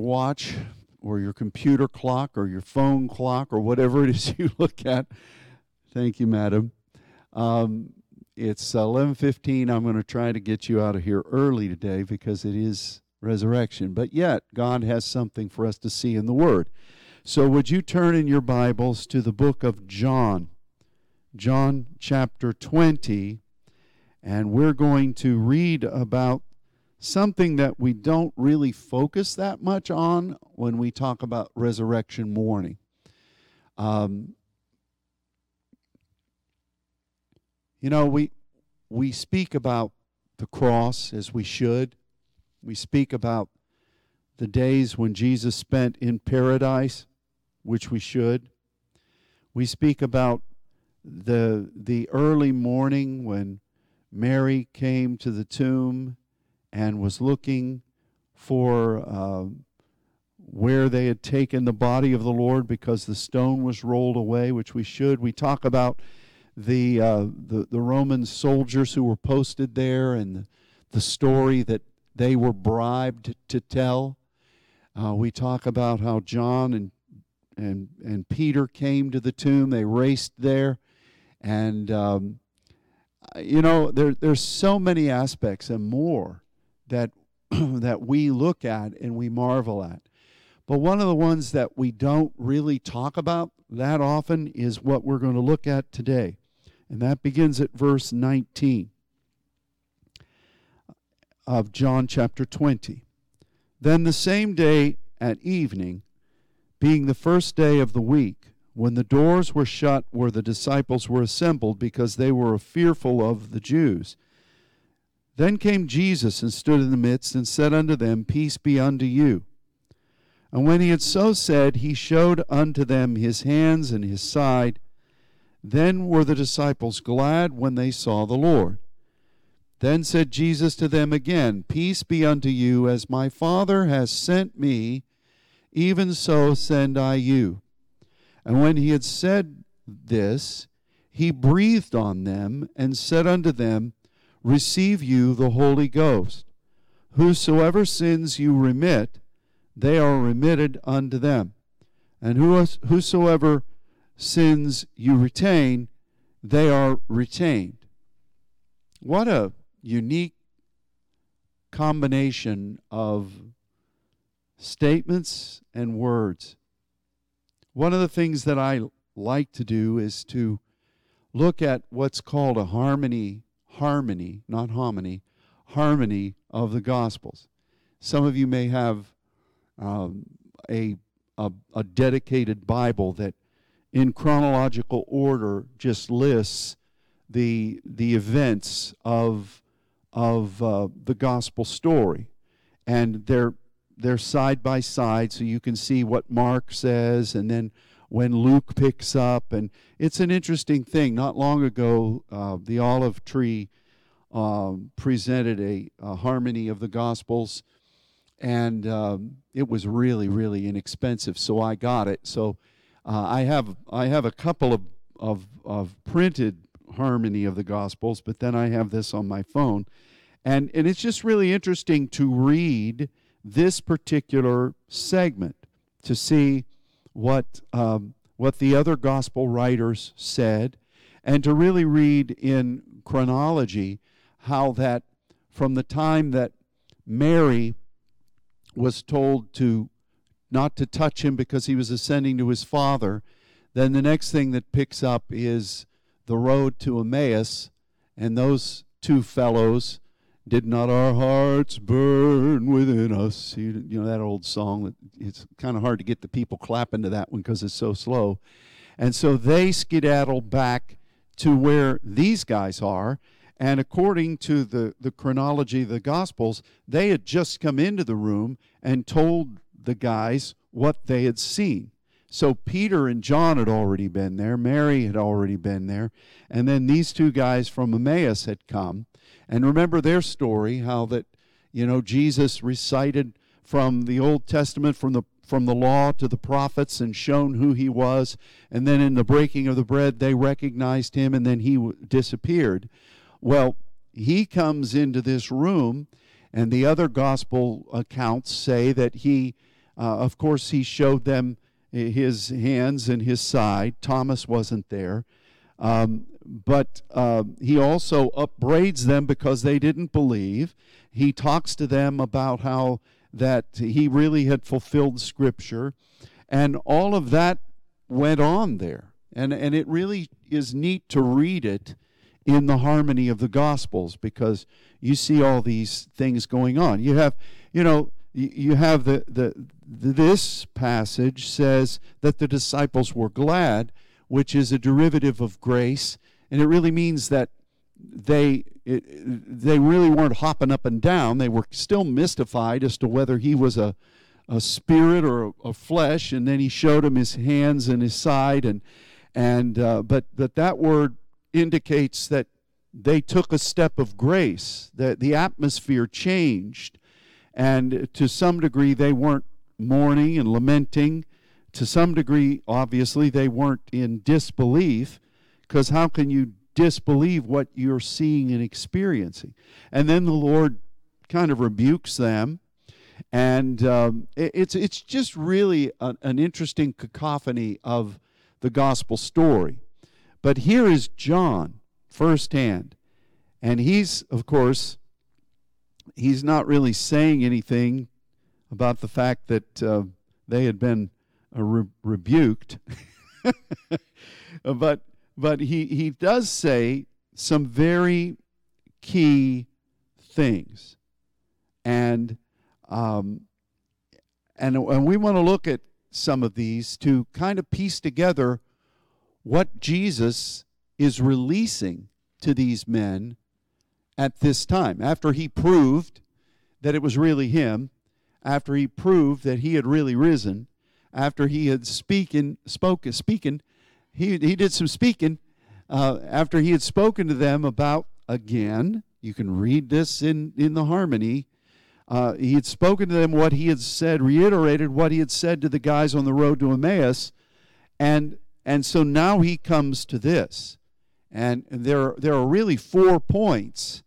watch or your computer clock or your phone clock or whatever it is you look at. Thank you, madam. Um, it's 11:15. I'm going to try to get you out of here early today because it is resurrection. But yet, God has something for us to see in the Word. So, would you turn in your Bibles to the book of John, John chapter 20, and we're going to read about something that we don't really focus that much on when we talk about resurrection morning. Um, you know, we we speak about the cross as we should. We speak about the days when Jesus spent in paradise, which we should. We speak about the the early morning when Mary came to the tomb and was looking for uh, where they had taken the body of the Lord because the stone was rolled away, which we should. We talk about the, uh, the, the Roman soldiers who were posted there and the story that they were bribed to tell. Uh, we talk about how John and, and, and Peter came to the tomb, they raced there, and um, you know there, there's so many aspects and more that that we look at and we marvel at. But one of the ones that we don't really talk about that often is what we're going to look at today. And that begins at verse 19 of John chapter 20. Then the same day at evening, being the first day of the week, when the doors were shut where the disciples were assembled because they were fearful of the Jews, then came Jesus and stood in the midst and said unto them, Peace be unto you. And when he had so said, he showed unto them his hands and his side. Then were the disciples glad when they saw the Lord. Then said Jesus to them again, Peace be unto you, as my Father has sent me, even so send I you. And when he had said this, he breathed on them and said unto them, receive you the Holy Ghost. Whosoever sins you remit, they are remitted unto them. And whosoever sins you retain, they are retained. What a unique combination of statements and words. One of the things that I like to do is to look at what's called a harmony harmony, not hominy, harmony of the Gospels. Some of you may have um, a, a, a dedicated Bible that, in chronological order, just lists the the events of of uh, the gospel story, and they're they're side by side, so you can see what Mark says, and then when Luke picks up. And it's an interesting thing. Not long ago, uh, the olive tree um, presented a, a, harmony of the Gospels, and um, it was really, really inexpensive. So I got it. So uh, I have I have a couple of, of of printed harmony of the Gospels, but then I have this on my phone, and and it's just really interesting to read this particular segment to see what um, what the other gospel writers said, and to really read in chronology how that from the time that Mary was told to not to touch him because he was ascending to his father, then the next thing that picks up is the road to Emmaus, and those two fellows did not our hearts burn within us? You, know that old song. It's kind of hard to get the people clapping to that one because it's so slow. And so they skedaddle back to where these guys are. And according to the, the chronology of the Gospels, they had just come into the room and told the guys what they had seen. So Peter and John had already been there, Mary had already been there, and then these two guys from Emmaus had come. And remember their story, how that, you know, Jesus recited from the Old Testament, from the from the law to the prophets and shown who he was. And then in the breaking of the bread, they recognized him and then he w- disappeared. Well, he comes into this room, and the other gospel accounts say that he Uh, of course, he showed them his hands and his side. Thomas wasn't there. Um, but uh, he also upbraids them because they didn't believe. He talks to them about how that he really had fulfilled Scripture. And all of that went on there. And, and it really is neat to read it in the harmony of the Gospels because you see all these things going on. You have, you know, you have the, the this passage says that the disciples were glad, which is a derivative of grace, and it really means that they it, they really weren't hopping up and down. They were still mystified as to whether he was a a spirit or a, a flesh, and then he showed him his hands and his side, and and uh, but but that word indicates that they took a step of grace. That the atmosphere changed, and to some degree they weren't mourning and lamenting. To some degree, obviously, they weren't in disbelief, because how can you disbelieve what you're seeing and experiencing? And then the Lord kind of rebukes them and um, it, it's it's just really a, an interesting cacophony of the gospel story. But here is John firsthand, and he's of course he's not really saying anything about the fact that uh, they had been uh, re- rebuked, but but he he does say some very key things, and um, and, and we want to look at some of these to kind of piece together what Jesus is releasing to these men at this time. After he proved that it was really him, after he proved that he had really risen, after he had speaking, spoken, speaking, he, he did some speaking. Uh, after he had spoken to them about again, you can read this in, in the harmony uh, he had spoken to them what he had said, reiterated what he had said to the guys on the road to Emmaus, and and so now he comes to this, and there there are really four points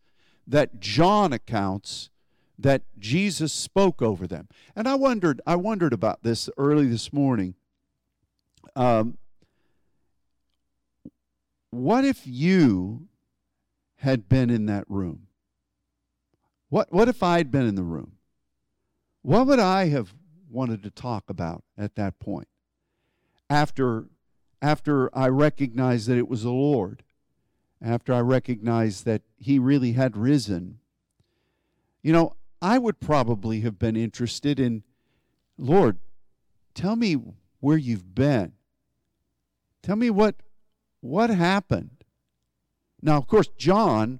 that John accounts that Jesus spoke over them, and I wondered I wondered about this early this morning. Um, what if you had been in that room? What, what if I'd been in the room? What would I have wanted to talk about at that point? After, after I recognized that it was the Lord, after I recognized that He really had risen, you know, I would probably have been interested in, Lord, tell me where you've been. Tell me what what happened. Now, of course, John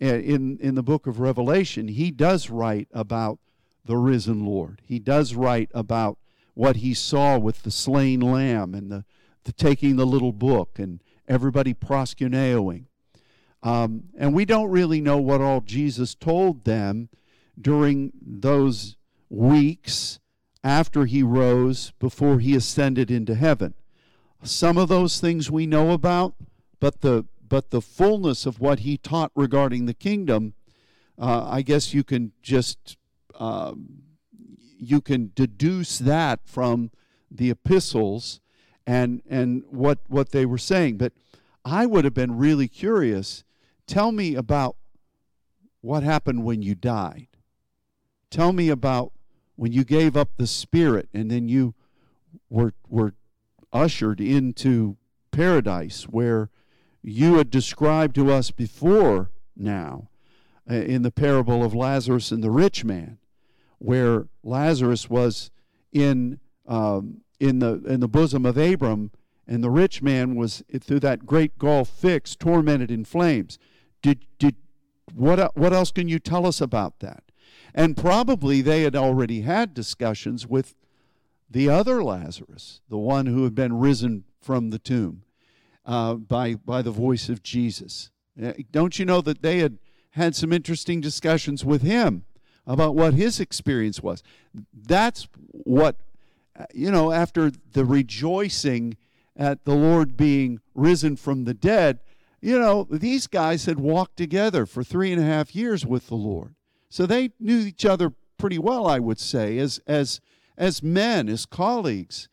in, in the book of Revelation, he does write about the risen Lord. He does write about what he saw with the slain lamb and the, the taking the little book and everybody proskuneoing. Um, and we don't really know what all Jesus told them during those weeks after he rose before he ascended into heaven. Some of those things we know about, but the but the fullness of what he taught regarding the kingdom, uh, I guess you can just um, you can deduce that from the epistles and and what what they were saying. But I would have been really curious. Tell me about what happened when you died. Tell me about when you gave up the spirit and then you were were ushered into paradise where you had described to us before now uh, in the parable of Lazarus and the rich man, where Lazarus was in um, in the in the bosom of Abram, and the rich man was through that great gulf fixed, tormented in flames. Did did what what else can you tell us about that? And probably they had already had discussions with the other Lazarus, the one who had been risen from the tomb uh, by, by the voice of Jesus. Uh, don't you know that they had had some interesting discussions with him about what his experience was? That's what, uh, you know, after the rejoicing at the Lord being risen from the dead, you know, these guys had walked together for three and a half years with the Lord. So they knew each other pretty well, I would say, as, as, as men, as colleagues.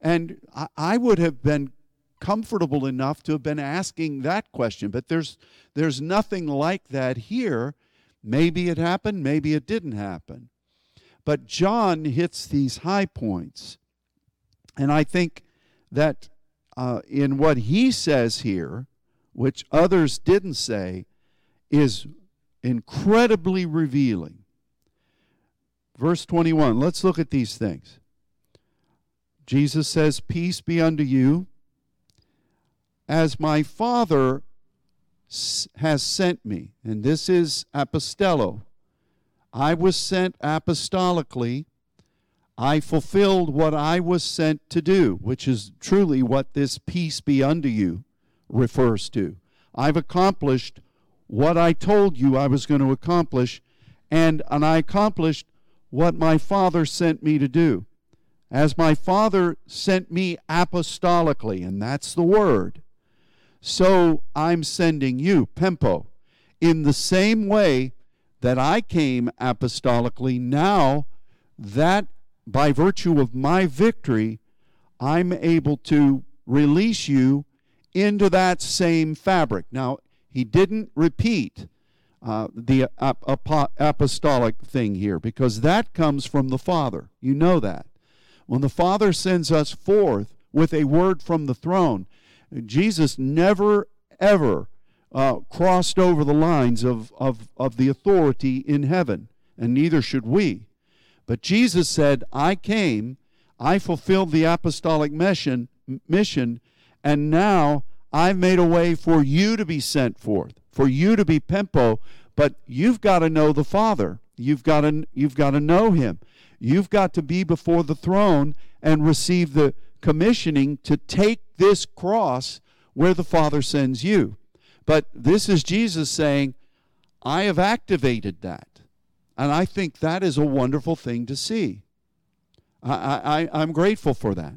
And I, would have been comfortable enough to have been asking that question, but there's there's nothing like that here. Maybe it happened, maybe it didn't happen. But John hits these high points. And I think that uh, in what he says here, which others didn't say, is incredibly revealing. Verse 21, let's look at these things. Jesus says, Peace be unto you. As my Father has sent me, and this is apostello. I was sent apostolically. I fulfilled what I was sent to do, which is truly what this peace be unto you refers to. I've accomplished what I told you I was going to accomplish, and, and I accomplished what my Father sent me to do. As my Father sent me apostolically, and that's the word, so I'm sending you, Pempo, in the same way that I came apostolically. Now, that by virtue of my victory, I'm able to release you into that same fabric. Now, he didn't repeat uh, the ap- ap- apostolic thing here because that comes from the Father. You know that. When the Father sends us forth with a word from the throne, Jesus never, ever uh, crossed over the lines of, of, of the authority in heaven, and neither should we. But Jesus said, I came, I fulfilled the apostolic mission, mission and now I've made a way for you to be sent forth, for you to be Pempo, but you've got to know the Father. You've got to, you've got to know Him. You've got to be before the throne and receive the commissioning to take this cross where the Father sends you. But this is Jesus saying, I have activated that. And I think that is a wonderful thing to see. I, I, I'm grateful for that.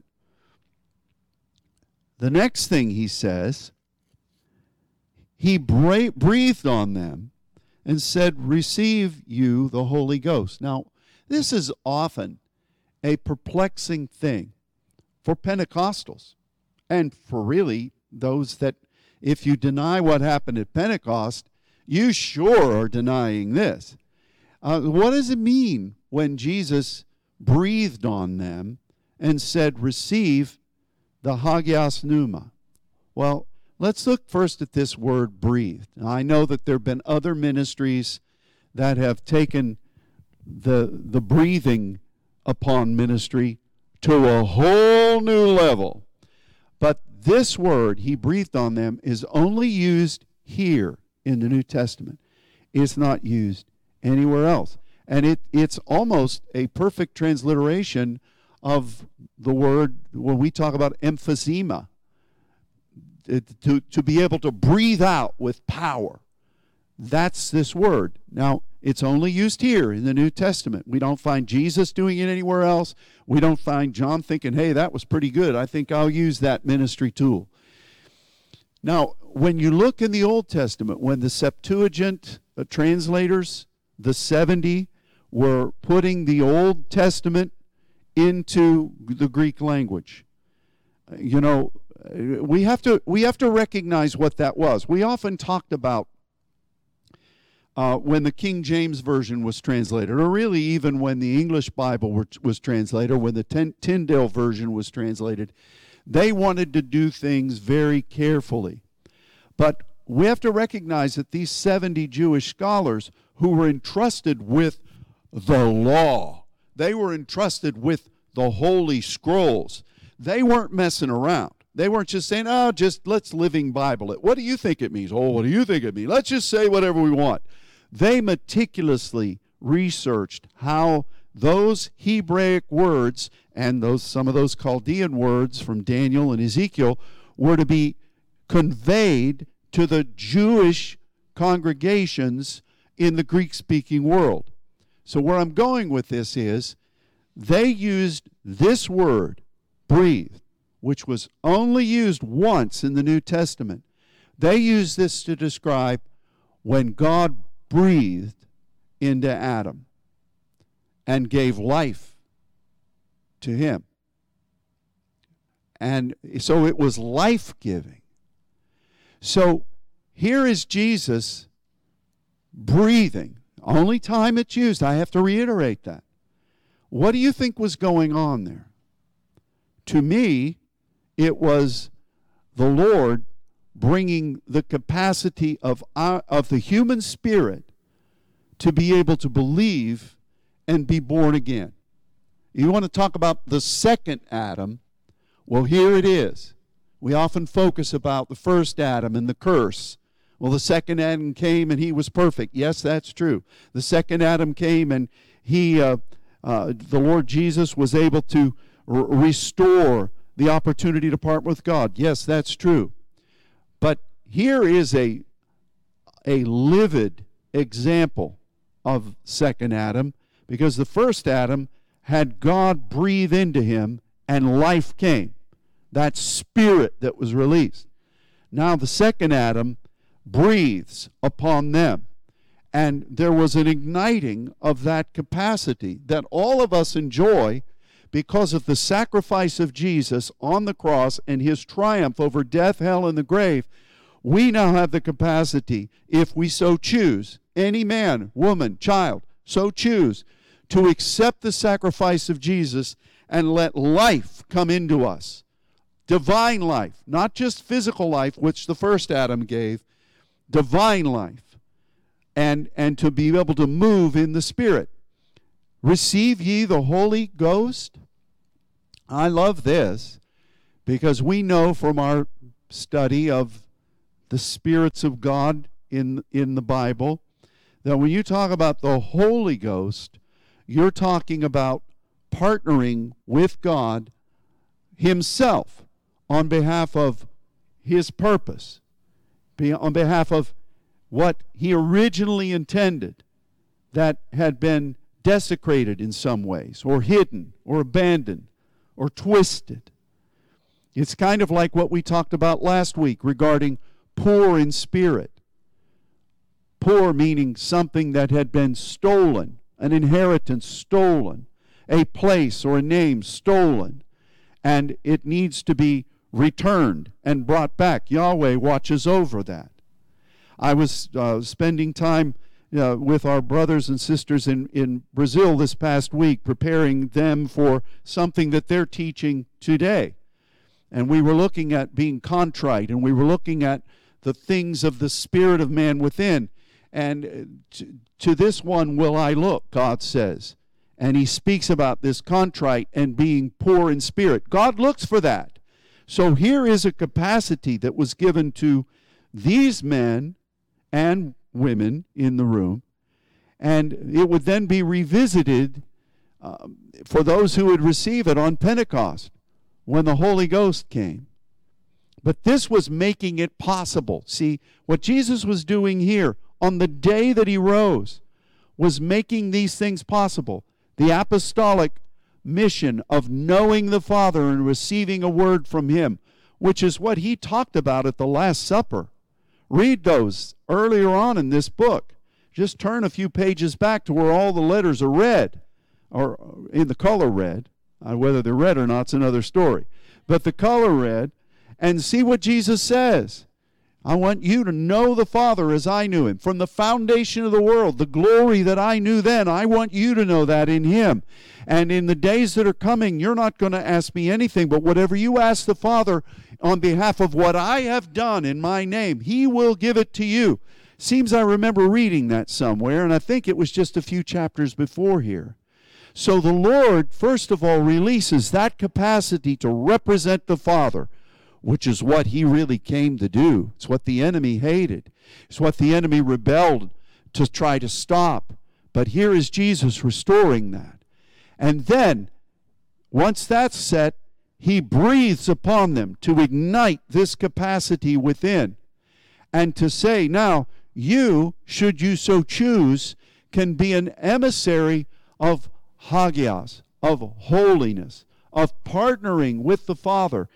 The next thing he says, he breathed on them and said, Receive you the Holy Ghost. Now, this is often a perplexing thing for Pentecostals and for really those that, if you deny what happened at Pentecost, you sure are denying this. Uh, what does it mean when Jesus breathed on them and said, Receive the Hagios Pneuma? Well, let's look first at this word breathed. Now, I know that there have been other ministries that have taken the, the breathing upon ministry to a whole new level. But this word, he breathed on them, is only used here in the New Testament. It's not used anywhere else. And it, it's almost a perfect transliteration of the word when we talk about emphysema. To, to be able to breathe out with power. That's this word. Now, it's only used here in the New Testament. We don't find Jesus doing it anywhere else. We don't find John thinking, hey, that was pretty good. I think I'll use that ministry tool. Now, when you look in the Old Testament, when the Septuagint uh, translators, the 70, were putting the Old Testament into the Greek language, uh, you know, we have to we have to recognize what that was. We often talked about uh, when the King James Version was translated, or really even when the English Bible were, was translated, when the Tyndale Version was translated, they wanted to do things very carefully. But we have to recognize that these 70 Jewish scholars who were entrusted with the law, they were entrusted with the Holy Scrolls. They weren't messing around. They weren't just saying, oh, just let's living Bible it. What do you think it means? Oh, what do you think it means? Let's just say whatever we want. They meticulously researched how those Hebraic words and those some of those Chaldean words from Daniel and Ezekiel were to be conveyed to the Jewish congregations in the Greek speaking world. So, where I'm going with this is they used this word, breathed, which was only used once in the New Testament. They use this to describe when God breathed into Adam and gave life to him. And so it was life giving. So here is Jesus breathing. Only time it's used. I have to reiterate that. What do you think was going on there? To me, it was the Lord bringing the capacity of, our, of the human spirit to be able to believe and be born again. You want to talk about the second Adam? Well, here it is. We often focus about the first Adam and the curse. Well, the second Adam came and he was perfect. Yes, that's true. The second Adam came and he, uh, uh, the Lord Jesus, was able to r- restore the opportunity to part with God. Yes, that's true. But here is a, a livid example of second Adam because the first Adam had God breathe into him and life came. That spirit that was released. Now the second Adam breathes upon them. And there was an igniting of that capacity that all of us enjoy because of the sacrifice of Jesus on the cross and his triumph over death, hell, and the grave, we now have the capacity, if we so choose, any man, woman, child, so choose, to accept the sacrifice of Jesus and let life come into us. Divine life, not just physical life, which the first Adam gave, divine life. And, and to be able to move in the Spirit. Receive ye the Holy Ghost? I love this because we know from our study of the spirits of God in, in the Bible that when you talk about the Holy Ghost, you're talking about partnering with God Himself on behalf of His purpose, on behalf of what He originally intended that had been desecrated in some ways, or hidden, or abandoned or twisted. It's kind of like what we talked about last week regarding poor in spirit. Poor meaning something that had been stolen, an inheritance stolen, a place or a name stolen, and it needs to be returned and brought back. Yahweh watches over that. I was uh, spending time uh, with our brothers and sisters in, in Brazil this past week, preparing them for something that they're teaching today. And we were looking at being contrite, and we were looking at the things of the spirit of man within. And uh, to, to this one will I look, God says. And he speaks about this contrite and being poor in spirit. God looks for that. So here is a capacity that was given to these men and women in the room, and it would then be revisited uh, for those who would receive it on Pentecost when the Holy Ghost came. But this was making it possible. See, what Jesus was doing here on the day that he rose was making these things possible. The apostolic mission of knowing the Father and receiving a word from him, which is what he talked about at the Last Supper. Read those earlier on in this book. Just turn a few pages back to where all the letters are red, or in the color red. Uh, whether they're red or not, it's another story. But the color red, and see what Jesus says. I want you to know the Father as I knew him. From the foundation of the world, the glory that I knew then, I want you to know that in him. And in the days that are coming, you're not going to ask me anything, but whatever you ask the Father on behalf of what I have done in my name, he will give it to you. Seems I remember reading that somewhere, and I think it was just a few chapters before here. So the Lord, first of all, releases that capacity to represent the Father which is what he really came to do. It's what the enemy hated. It's what the enemy rebelled to try to stop. But here is Jesus restoring that. And then, once that's set, he breathes upon them to ignite this capacity within and to say, now, you, should you so choose, can be an emissary of hagios, of holiness, of partnering with the Father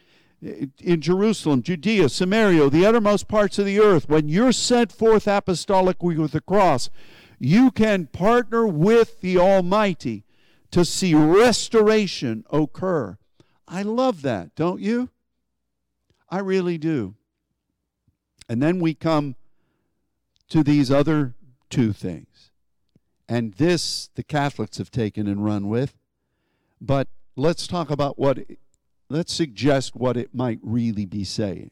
in Jerusalem, Judea, Samaria, the uttermost parts of the earth, when you're sent forth apostolically with the cross, you can partner with the Almighty to see restoration occur. I love that, don't you? I really do. And then we come to these other two things. And this the Catholics have taken and run with. But let's talk about what, let's suggest what it might really be saying.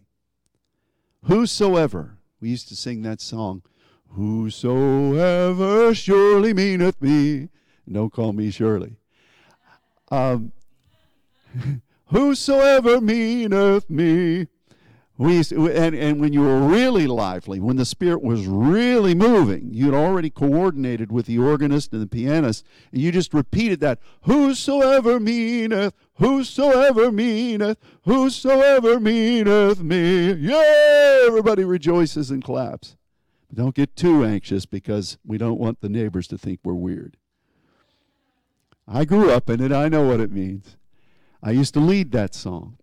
Whosoever, we used to sing that song, Whosoever surely meaneth me. Don't call me Shirley. Um, whosoever meaneth me. We to, and, and when you were really lively, when the Spirit was really moving, you'd already coordinated with the organist and the pianist, and you just repeated that Whosoever meaneth, whosoever meaneth, whosoever meaneth me. Yay! Everybody rejoices and claps. But don't get too anxious because we don't want the neighbors to think we're weird. I grew up in it, I know what it means. I used to lead that song.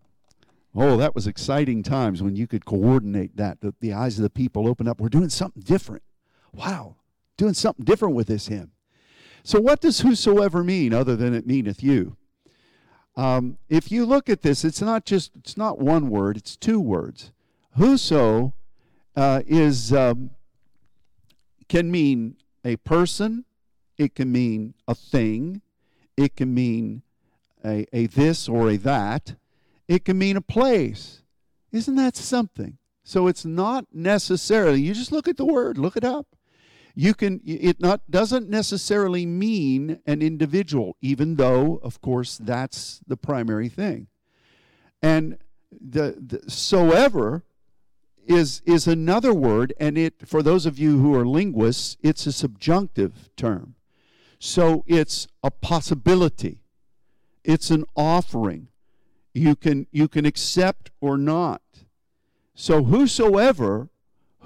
Oh, that was exciting times when you could coordinate that. The, the eyes of the people open up. We're doing something different. Wow, doing something different with this hymn. So, what does whosoever mean other than it meaneth you? Um, if you look at this, it's not just it's not one word; it's two words. Whoso uh, is um, can mean a person, it can mean a thing, it can mean a, a this or a that it can mean a place. Isn't that something? So it's not necessarily, you just look at the word, look it up. You can it not doesn't necessarily mean an individual, even though, of course, that's the primary thing. And the, the soever is is another word, and it for those of you who are linguists, it's a subjunctive term. So it's a possibility. It's an offering you can you can accept or not. So whosoever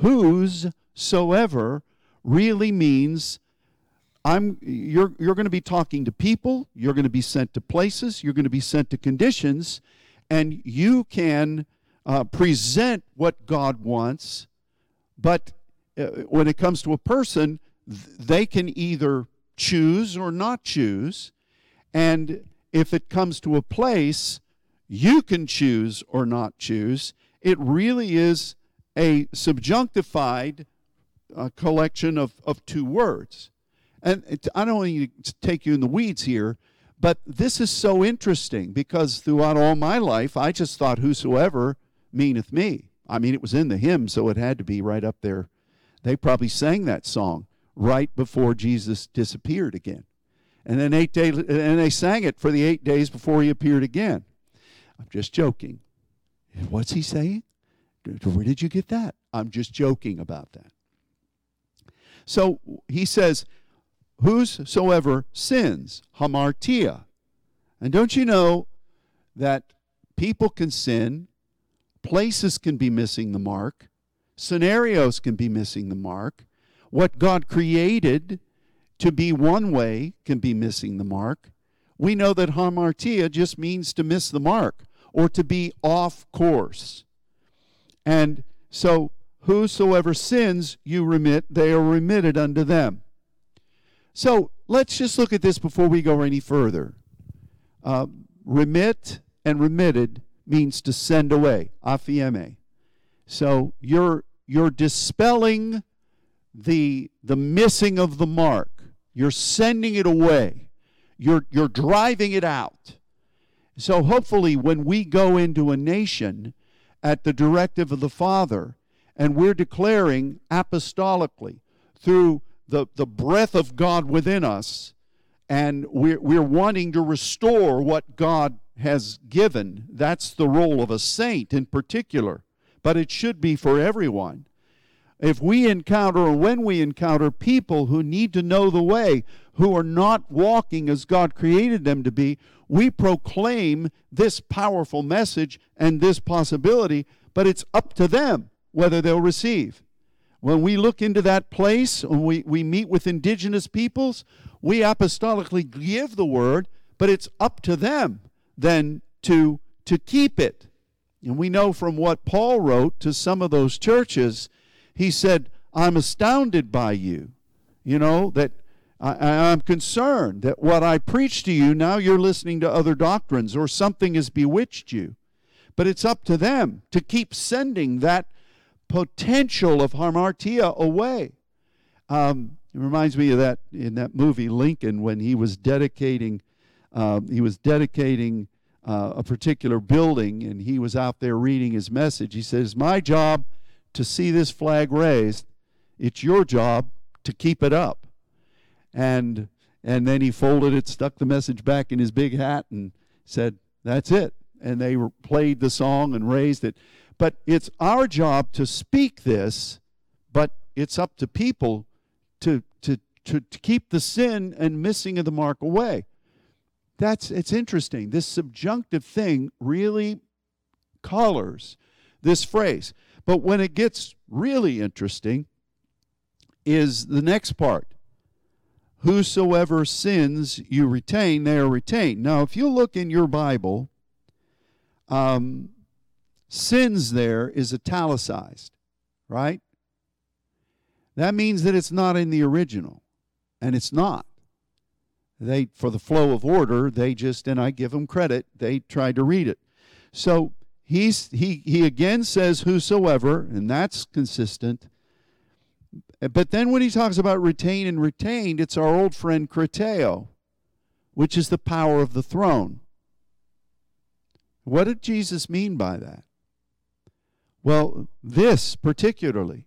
whosoever really means i'm you're you're going to be talking to people you're going to be sent to places you're going to be sent to conditions and you can uh, present what god wants but uh, when it comes to a person they can either choose or not choose and if it comes to a place you can choose or not choose. It really is a subjunctified uh, collection of, of two words. And it, I don't want to take you in the weeds here, but this is so interesting because throughout all my life, I just thought, Whosoever meaneth me. I mean, it was in the hymn, so it had to be right up there. They probably sang that song right before Jesus disappeared again. And then eight days, and they sang it for the eight days before he appeared again. I'm just joking. What's he saying? Where did you get that? I'm just joking about that. So he says, Whosoever sins, hamartia. And don't you know that people can sin, places can be missing the mark, scenarios can be missing the mark, what God created to be one way can be missing the mark. We know that hamartia just means to miss the mark or to be off course. And so, whosoever sins you remit, they are remitted unto them. So, let's just look at this before we go any further. Uh, remit and remitted means to send away, aphieme. So, you're, you're dispelling the, the missing of the mark, you're sending it away, you're, you're driving it out. So hopefully, when we go into a nation at the directive of the Father, and we're declaring apostolically through the, the breath of God within us, and we're, we're wanting to restore what God has given. That's the role of a saint in particular, but it should be for everyone. If we encounter, or when we encounter people who need to know the way, who are not walking as God created them to be, we proclaim this powerful message and this possibility, but it's up to them whether they'll receive. When we look into that place, when we, we meet with indigenous peoples, we apostolically give the word, but it's up to them then to, to keep it. And we know from what Paul wrote to some of those churches, he said, I'm astounded by you. You know, that I, I'm concerned that what I preach to you, now you're listening to other doctrines or something has bewitched you. But it's up to them to keep sending that potential of hamartia away. Um, it reminds me of that in that movie Lincoln when he was dedicating, uh, he was dedicating uh, a particular building and he was out there reading his message. He says, "My job to see this flag raised. It's your job to keep it up." And and then he folded it, stuck the message back in his big hat, and said, "That's it." And they played the song and raised it. But it's our job to speak this, but it's up to people to, to, to, to keep the sin and missing of the mark away. That's it's interesting. This subjunctive thing really colors this phrase. But when it gets really interesting is the next part. Whosoever sins you retain, they are retained. Now, if you look in your Bible, um, sins there is italicized, right? That means that it's not in the original, and it's not. They, for the flow of order, they just, and I give them credit, they tried to read it. So he's, he, he again says, whosoever, and that's consistent. But then when he talks about retain and retained, it's our old friend Krateo, which is the power of the throne. What did Jesus mean by that? Well, this particularly,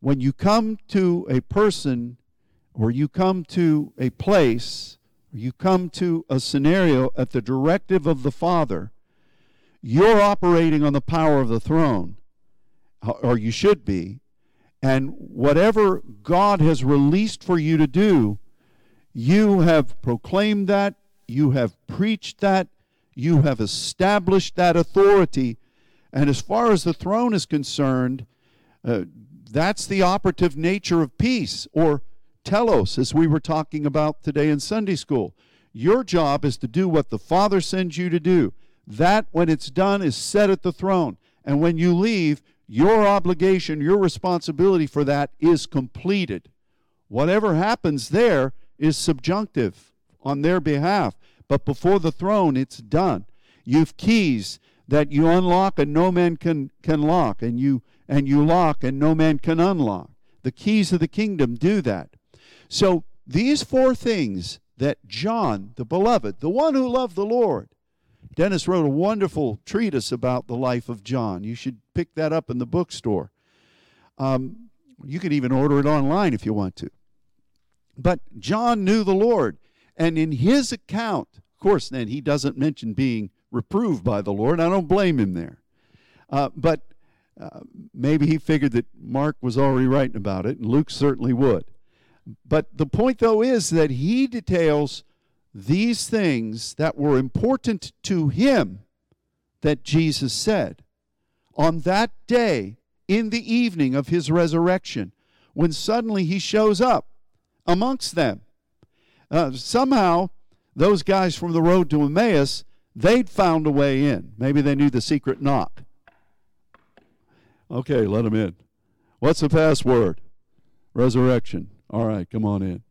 when you come to a person or you come to a place, or you come to a scenario at the directive of the Father, you're operating on the power of the throne, or you should be. And whatever God has released for you to do, you have proclaimed that, you have preached that, you have established that authority and as far as the throne is concerned, uh, that's the operative nature of peace, or telos, as we were talking about today in Sunday school. Your job is to do what the Father sends you to do. That, when it's done, is set at the throne. And when you leave, your obligation, your responsibility for that is completed. Whatever happens there is subjunctive on their behalf. But before the throne, it's done. You've keys that you unlock and no man can, can lock, and you and you lock and no man can unlock. The keys of the kingdom do that. So these four things that John, the beloved, the one who loved the Lord, Dennis wrote a wonderful treatise about the life of John. You should pick that up in the bookstore. Um, you can even order it online if you want to. But John knew the Lord. And in his account, of course, then he doesn't mention being reproved by the Lord. I don't blame him there. Uh, but uh, maybe he figured that Mark was already writing about it, and Luke certainly would. But the point, though, is that he details these things that were important to him that Jesus said on that day in the evening of his resurrection when suddenly he shows up amongst them. Uh, somehow, those guys from the road to Emmaus They'd found a way in. Maybe they knew the secret knock. Okay, let them in. What's the password? Resurrection. All right, come on in.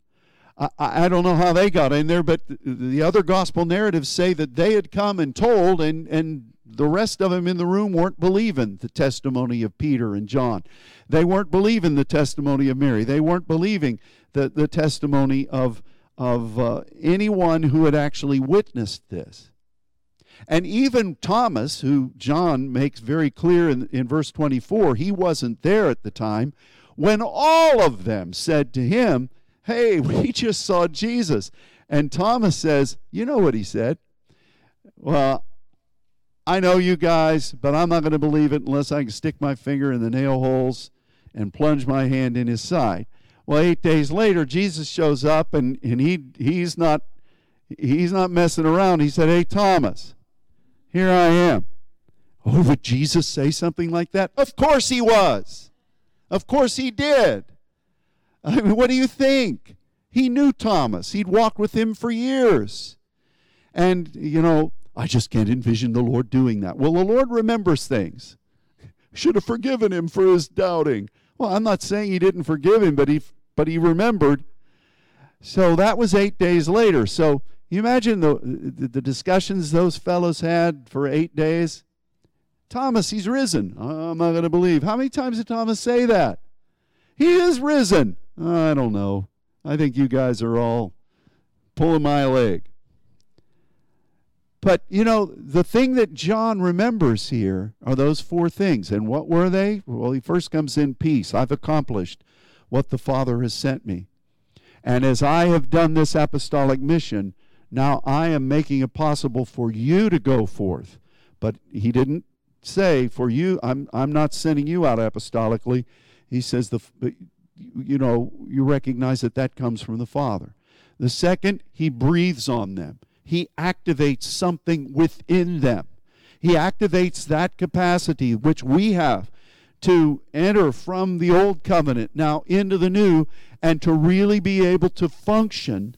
I, I don't know how they got in there, but the other gospel narratives say that they had come and told, and, and the rest of them in the room weren't believing the testimony of Peter and John. They weren't believing the testimony of Mary. They weren't believing the, the testimony of, of uh, anyone who had actually witnessed this. And even Thomas, who John makes very clear in, in verse 24, he wasn't there at the time, when all of them said to him, Hey, we just saw Jesus. And Thomas says, You know what he said? Well, I know you guys, but I'm not going to believe it unless I can stick my finger in the nail holes and plunge my hand in his side. Well, eight days later, Jesus shows up and, and he he's not he's not messing around. He said, Hey Thomas, here I am. Oh, would Jesus say something like that? Of course he was. Of course he did. I mean, what do you think? He knew Thomas. He'd walked with him for years. And, you know, I just can't envision the Lord doing that. Well, the Lord remembers things. Should have forgiven him for his doubting. Well, I'm not saying he didn't forgive him, but he but he remembered. So that was eight days later. So you imagine the, the, the discussions those fellows had for eight days. Thomas, he's risen. Oh, I'm not going to believe. How many times did Thomas say that? He is risen. I don't know. I think you guys are all pulling my leg. But, you know, the thing that John remembers here are those four things. And what were they? Well, he first comes in peace. I've accomplished what the Father has sent me. And as I have done this apostolic mission, now I am making it possible for you to go forth. But he didn't say for you, I'm, I'm not sending you out apostolically. He says, the, you know, you recognize that that comes from the Father. The second, he breathes on them. He activates something within them. He activates that capacity which we have to enter from the old covenant now into the new and to really be able to function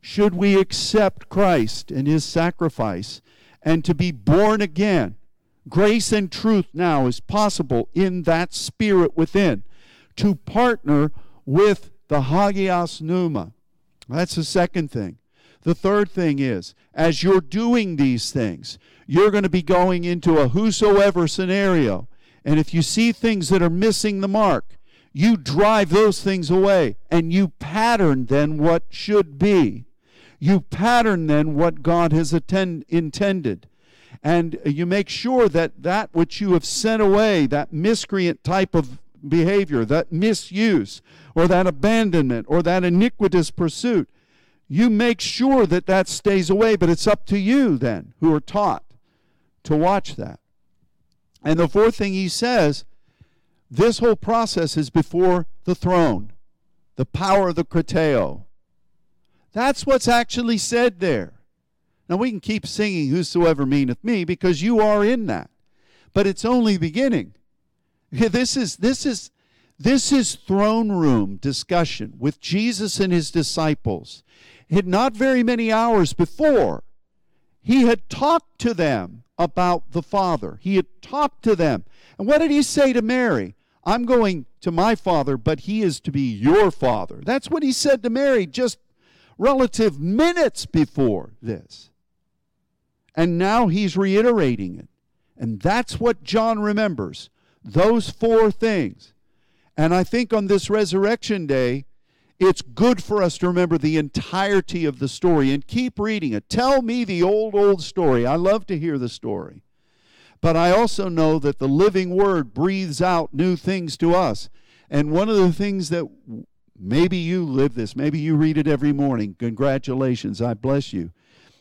should we accept Christ and his sacrifice and to be born again. Grace and truth now is possible in that spirit within to partner with the Hagios Pneuma. That's the second thing. The third thing is, as you're doing these things, you're going to be going into a whosoever scenario. And if you see things that are missing the mark, you drive those things away and you pattern then what should be. You pattern then what God has attend, intended. And you make sure that that which you have sent away, that miscreant type of behavior, that misuse, or that abandonment, or that iniquitous pursuit, you make sure that that stays away. But it's up to you then, who are taught, to watch that. And the fourth thing he says this whole process is before the throne, the power of the Krateo. That's what's actually said there. Now we can keep singing Whosoever meaneth me because you are in that. But it's only beginning. This is this is this is throne room discussion with Jesus and his disciples. Had not very many hours before, he had talked to them about the Father. He had talked to them. And what did he say to Mary? I'm going to my Father, but he is to be your Father. That's what he said to Mary just relative minutes before this. And now he's reiterating it. And that's what John remembers those four things. And I think on this resurrection day, it's good for us to remember the entirety of the story and keep reading it. Tell me the old, old story. I love to hear the story. But I also know that the living word breathes out new things to us. And one of the things that maybe you live this, maybe you read it every morning. Congratulations, I bless you.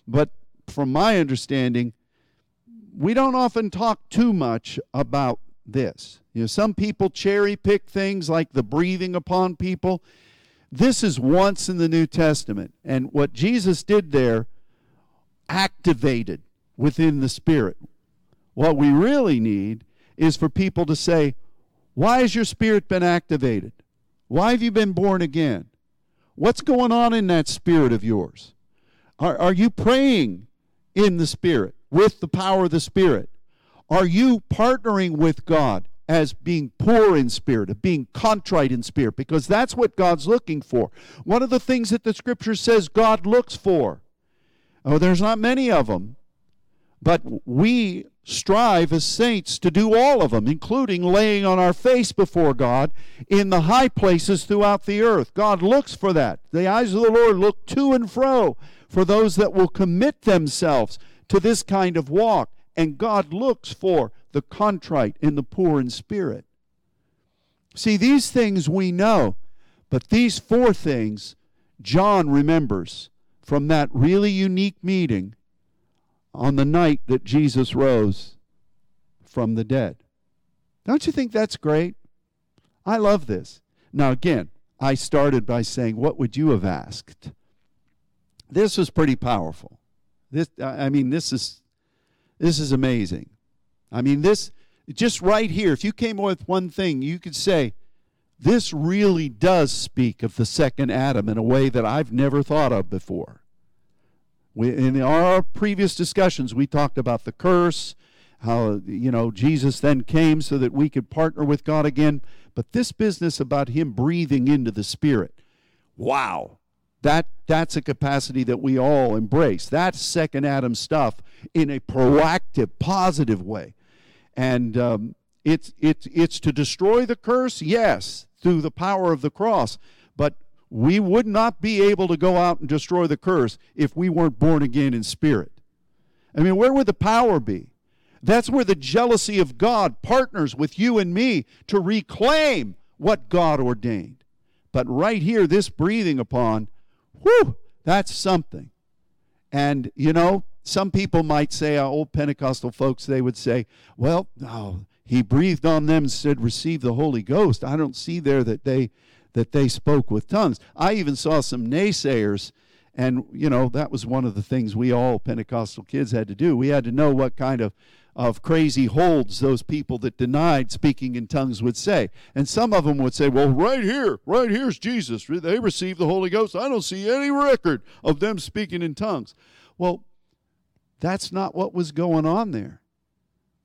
But from my understanding, we don't often talk too much about this. You know, some people cherry pick things like the breathing upon people. This is once in the New Testament. And what Jesus did there activated within the Spirit. What we really need is for people to say, Why has your spirit been activated? Why have you been born again? What's going on in that spirit of yours? Are, are you praying in the Spirit with the power of the Spirit? Are you partnering with God as being poor in spirit, of being contrite in spirit, because that's what God's looking for. One of the things that the scripture says God looks for. Oh, there's not many of them, but we strive as saints to do all of them, including laying on our face before God in the high places throughout the earth. God looks for that. The eyes of the Lord look to and fro for those that will commit themselves to this kind of walk. And God looks for the contrite and the poor in spirit. See, these things we know, but these four things John remembers from that really unique meeting on the night that Jesus rose from the dead. Don't you think that's great? I love this. Now, again, I started by saying, What would you have asked? This was pretty powerful. This, I mean, this is, this is amazing. I mean, this, just right here, if you came with one thing, you could say, this really does speak of the second Adam in a way that I've never thought of before. We, in our previous discussions, we talked about the curse, how, you know, Jesus then came so that we could partner with God again. But this business about Him breathing into the Spirit, wow. That, that's a capacity that we all embrace. That's second Adam stuff in a proactive, positive way. And um, it's, it's, it's to destroy the curse, yes, through the power of the cross. But we would not be able to go out and destroy the curse if we weren't born again in spirit. I mean, where would the power be? That's where the jealousy of God partners with you and me to reclaim what God ordained. But right here, this breathing upon, whew, that's something. And, you know, some people might say, uh, old Pentecostal folks, they would say, well, oh, he breathed on them and said, receive the Holy Ghost. I don't see there that they that they spoke with tongues. I even saw some naysayers, and you know, that was one of the things we all Pentecostal kids had to do. We had to know what kind of of crazy holds those people that denied speaking in tongues would say. And some of them would say, Well, right here, right here's Jesus. They received the Holy Ghost. I don't see any record of them speaking in tongues. Well, that's not what was going on there.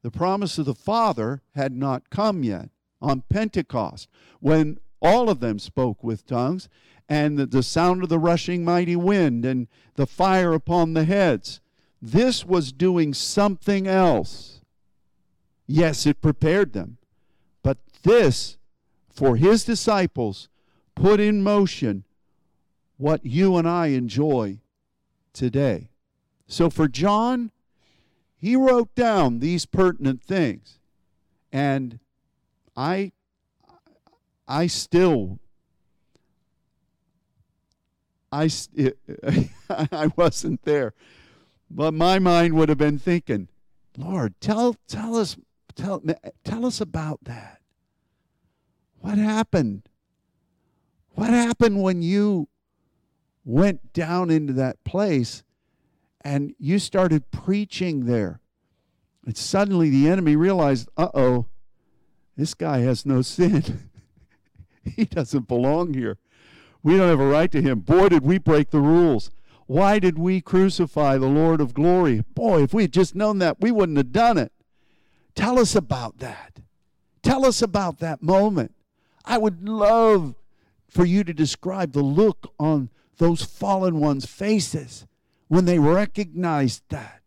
The promise of the Father had not come yet on Pentecost when all of them spoke with tongues and the, the sound of the rushing mighty wind and the fire upon the heads. This was doing something else. Yes, it prepared them. But this, for his disciples, put in motion what you and I enjoy today. So for John, he wrote down these pertinent things. And I I still I I wasn't there. But my mind would have been thinking, Lord, tell tell us tell tell us about that. What happened? What happened when you went down into that place and you started preaching there? And suddenly the enemy realized, uh oh, this guy has no sin. he doesn't belong here. We don't have a right to him. Boy, did we break the rules. Why did we crucify the Lord of glory? Boy, if we had just known that, we wouldn't have done it. Tell us about that. Tell us about that moment. I would love for you to describe the look on those fallen ones' faces when they recognized that.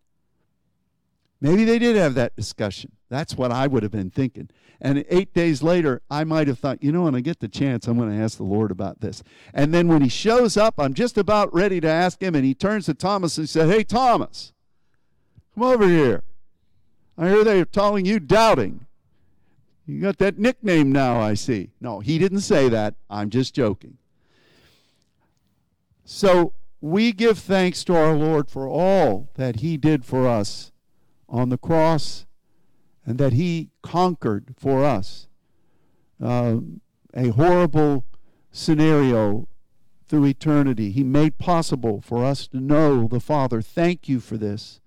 Maybe they did have that discussion. That's what I would have been thinking. And eight days later, I might have thought, you know, when I get the chance, I'm going to ask the Lord about this. And then when he shows up, I'm just about ready to ask him, and he turns to Thomas and said, Hey, Thomas, come over here. I hear they're calling you doubting. You got that nickname now, I see. No, he didn't say that. I'm just joking. So we give thanks to our Lord for all that he did for us on the cross and that he conquered for us uh, a horrible scenario through eternity. He made possible for us to know the Father. Thank you for this.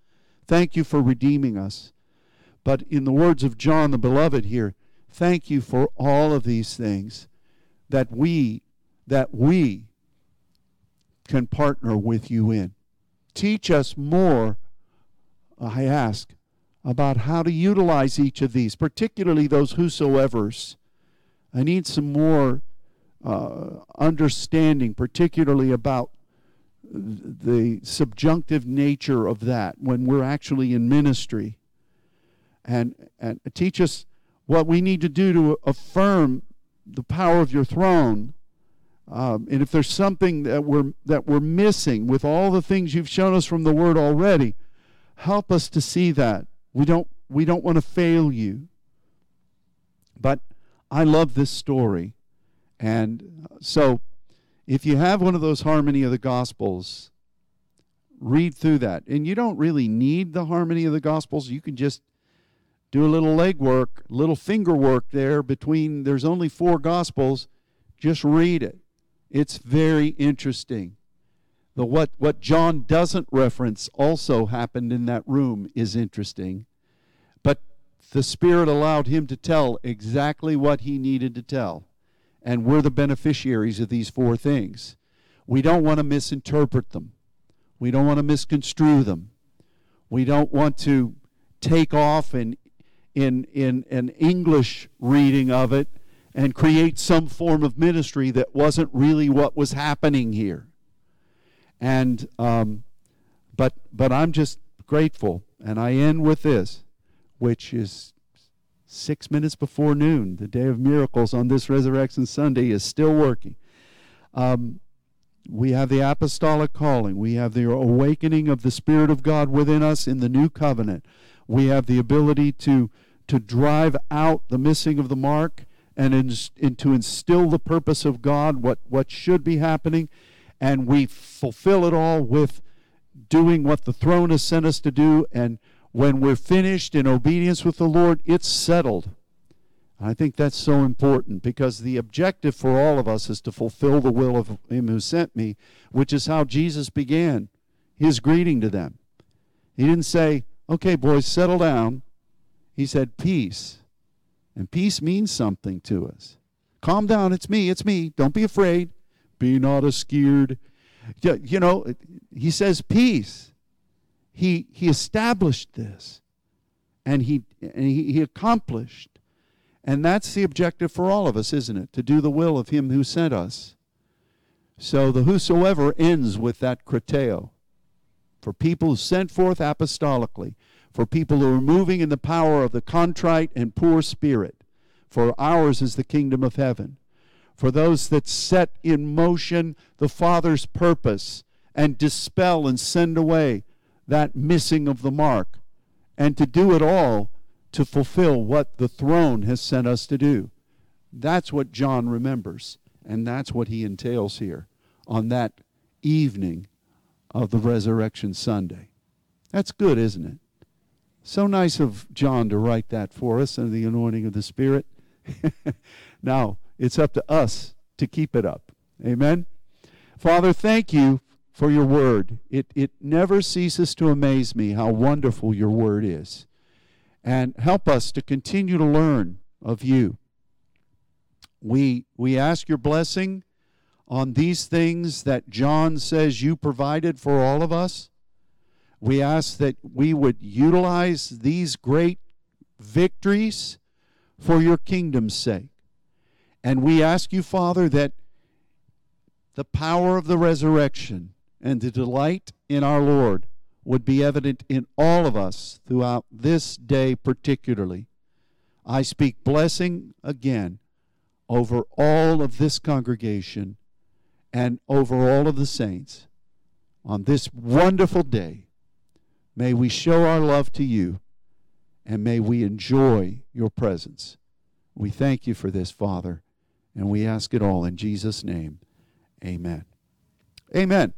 Thank you for redeeming us. But in the words of John the Beloved here, thank you for all of these things that we that we can partner with you in. Teach us more, I ask, about how to utilize each of these, particularly those whosoever's. I need some more uh, understanding, particularly about the subjunctive nature of that when we're actually in ministry. And, and teach us what we need to do to affirm the power of your throne. Um, and if there's something that we're, that we're missing with all the things you've shown us from the Word already, help us to see that we don't we don't want to fail you. But I love this story. And so if you have one of those harmony of the gospels, read through that. And you don't really need the harmony of the gospels. You can just do a little legwork, little finger work there between there's only four gospels. Just read it. It's very interesting. The what what John doesn't reference also happened in that room is interesting. But the Spirit allowed him to tell exactly what he needed to tell. And we're the beneficiaries of these four things. We don't want to misinterpret them. We don't want to misconstrue them. We don't want to take off in, in, in an English reading of it and create some form of ministry that wasn't really what was happening here. And um, but but I'm just grateful, and I end with this, which is six minutes before noon. The day of miracles on this Resurrection Sunday is still working. Um, we have the apostolic calling. We have the awakening of the Spirit of God within us in the new covenant. We have the ability to, to drive out the missing of the mark and, in, and to instill the purpose of God, what, what should be happening. And we fulfill it all with doing what the throne has sent us to do. And when we're finished in obedience with the Lord, it's settled. I think that's so important because the objective for all of us is to fulfill the will of Him who sent me, which is how Jesus began his greeting to them. He didn't say, Okay, boys, settle down. He said, Peace. And peace means something to us. Calm down. It's me. It's me. Don't be afraid. Be not a scared. You know, he says peace. He, he established this and he, and he, he accomplished and that's the objective for all of us, isn't it? To do the will of him who sent us. So the whosoever ends with that krateo. For people sent forth apostolically, for people who are moving in the power of the contrite and poor spirit, for ours is the kingdom of heaven. For those that set in motion the Father's purpose and dispel and send away that missing of the mark, and to do it all to fulfill what the throne has sent us to do. That's what John remembers, and that's what he entails here on that evening of the Resurrection Sunday. That's good, isn't it? So nice of John to write that for us under the anointing of the Spirit. now, it's up to us to keep it up. Amen. Father, thank you for your word. It, it never ceases to amaze me how wonderful your word is and help us to continue to learn of you. We, we ask your blessing on these things that John says you provided for all of us. We ask that we would utilize these great victories for your kingdom's sake. And we ask you, Father, that the power of the resurrection and the delight in our Lord would be evident in all of us throughout this day, particularly. I speak blessing again over all of this congregation and over all of the saints on this wonderful day. May we show our love to you and may we enjoy your presence. We thank you for this, Father, and we ask it all in Jesus' name. Amen. Amen.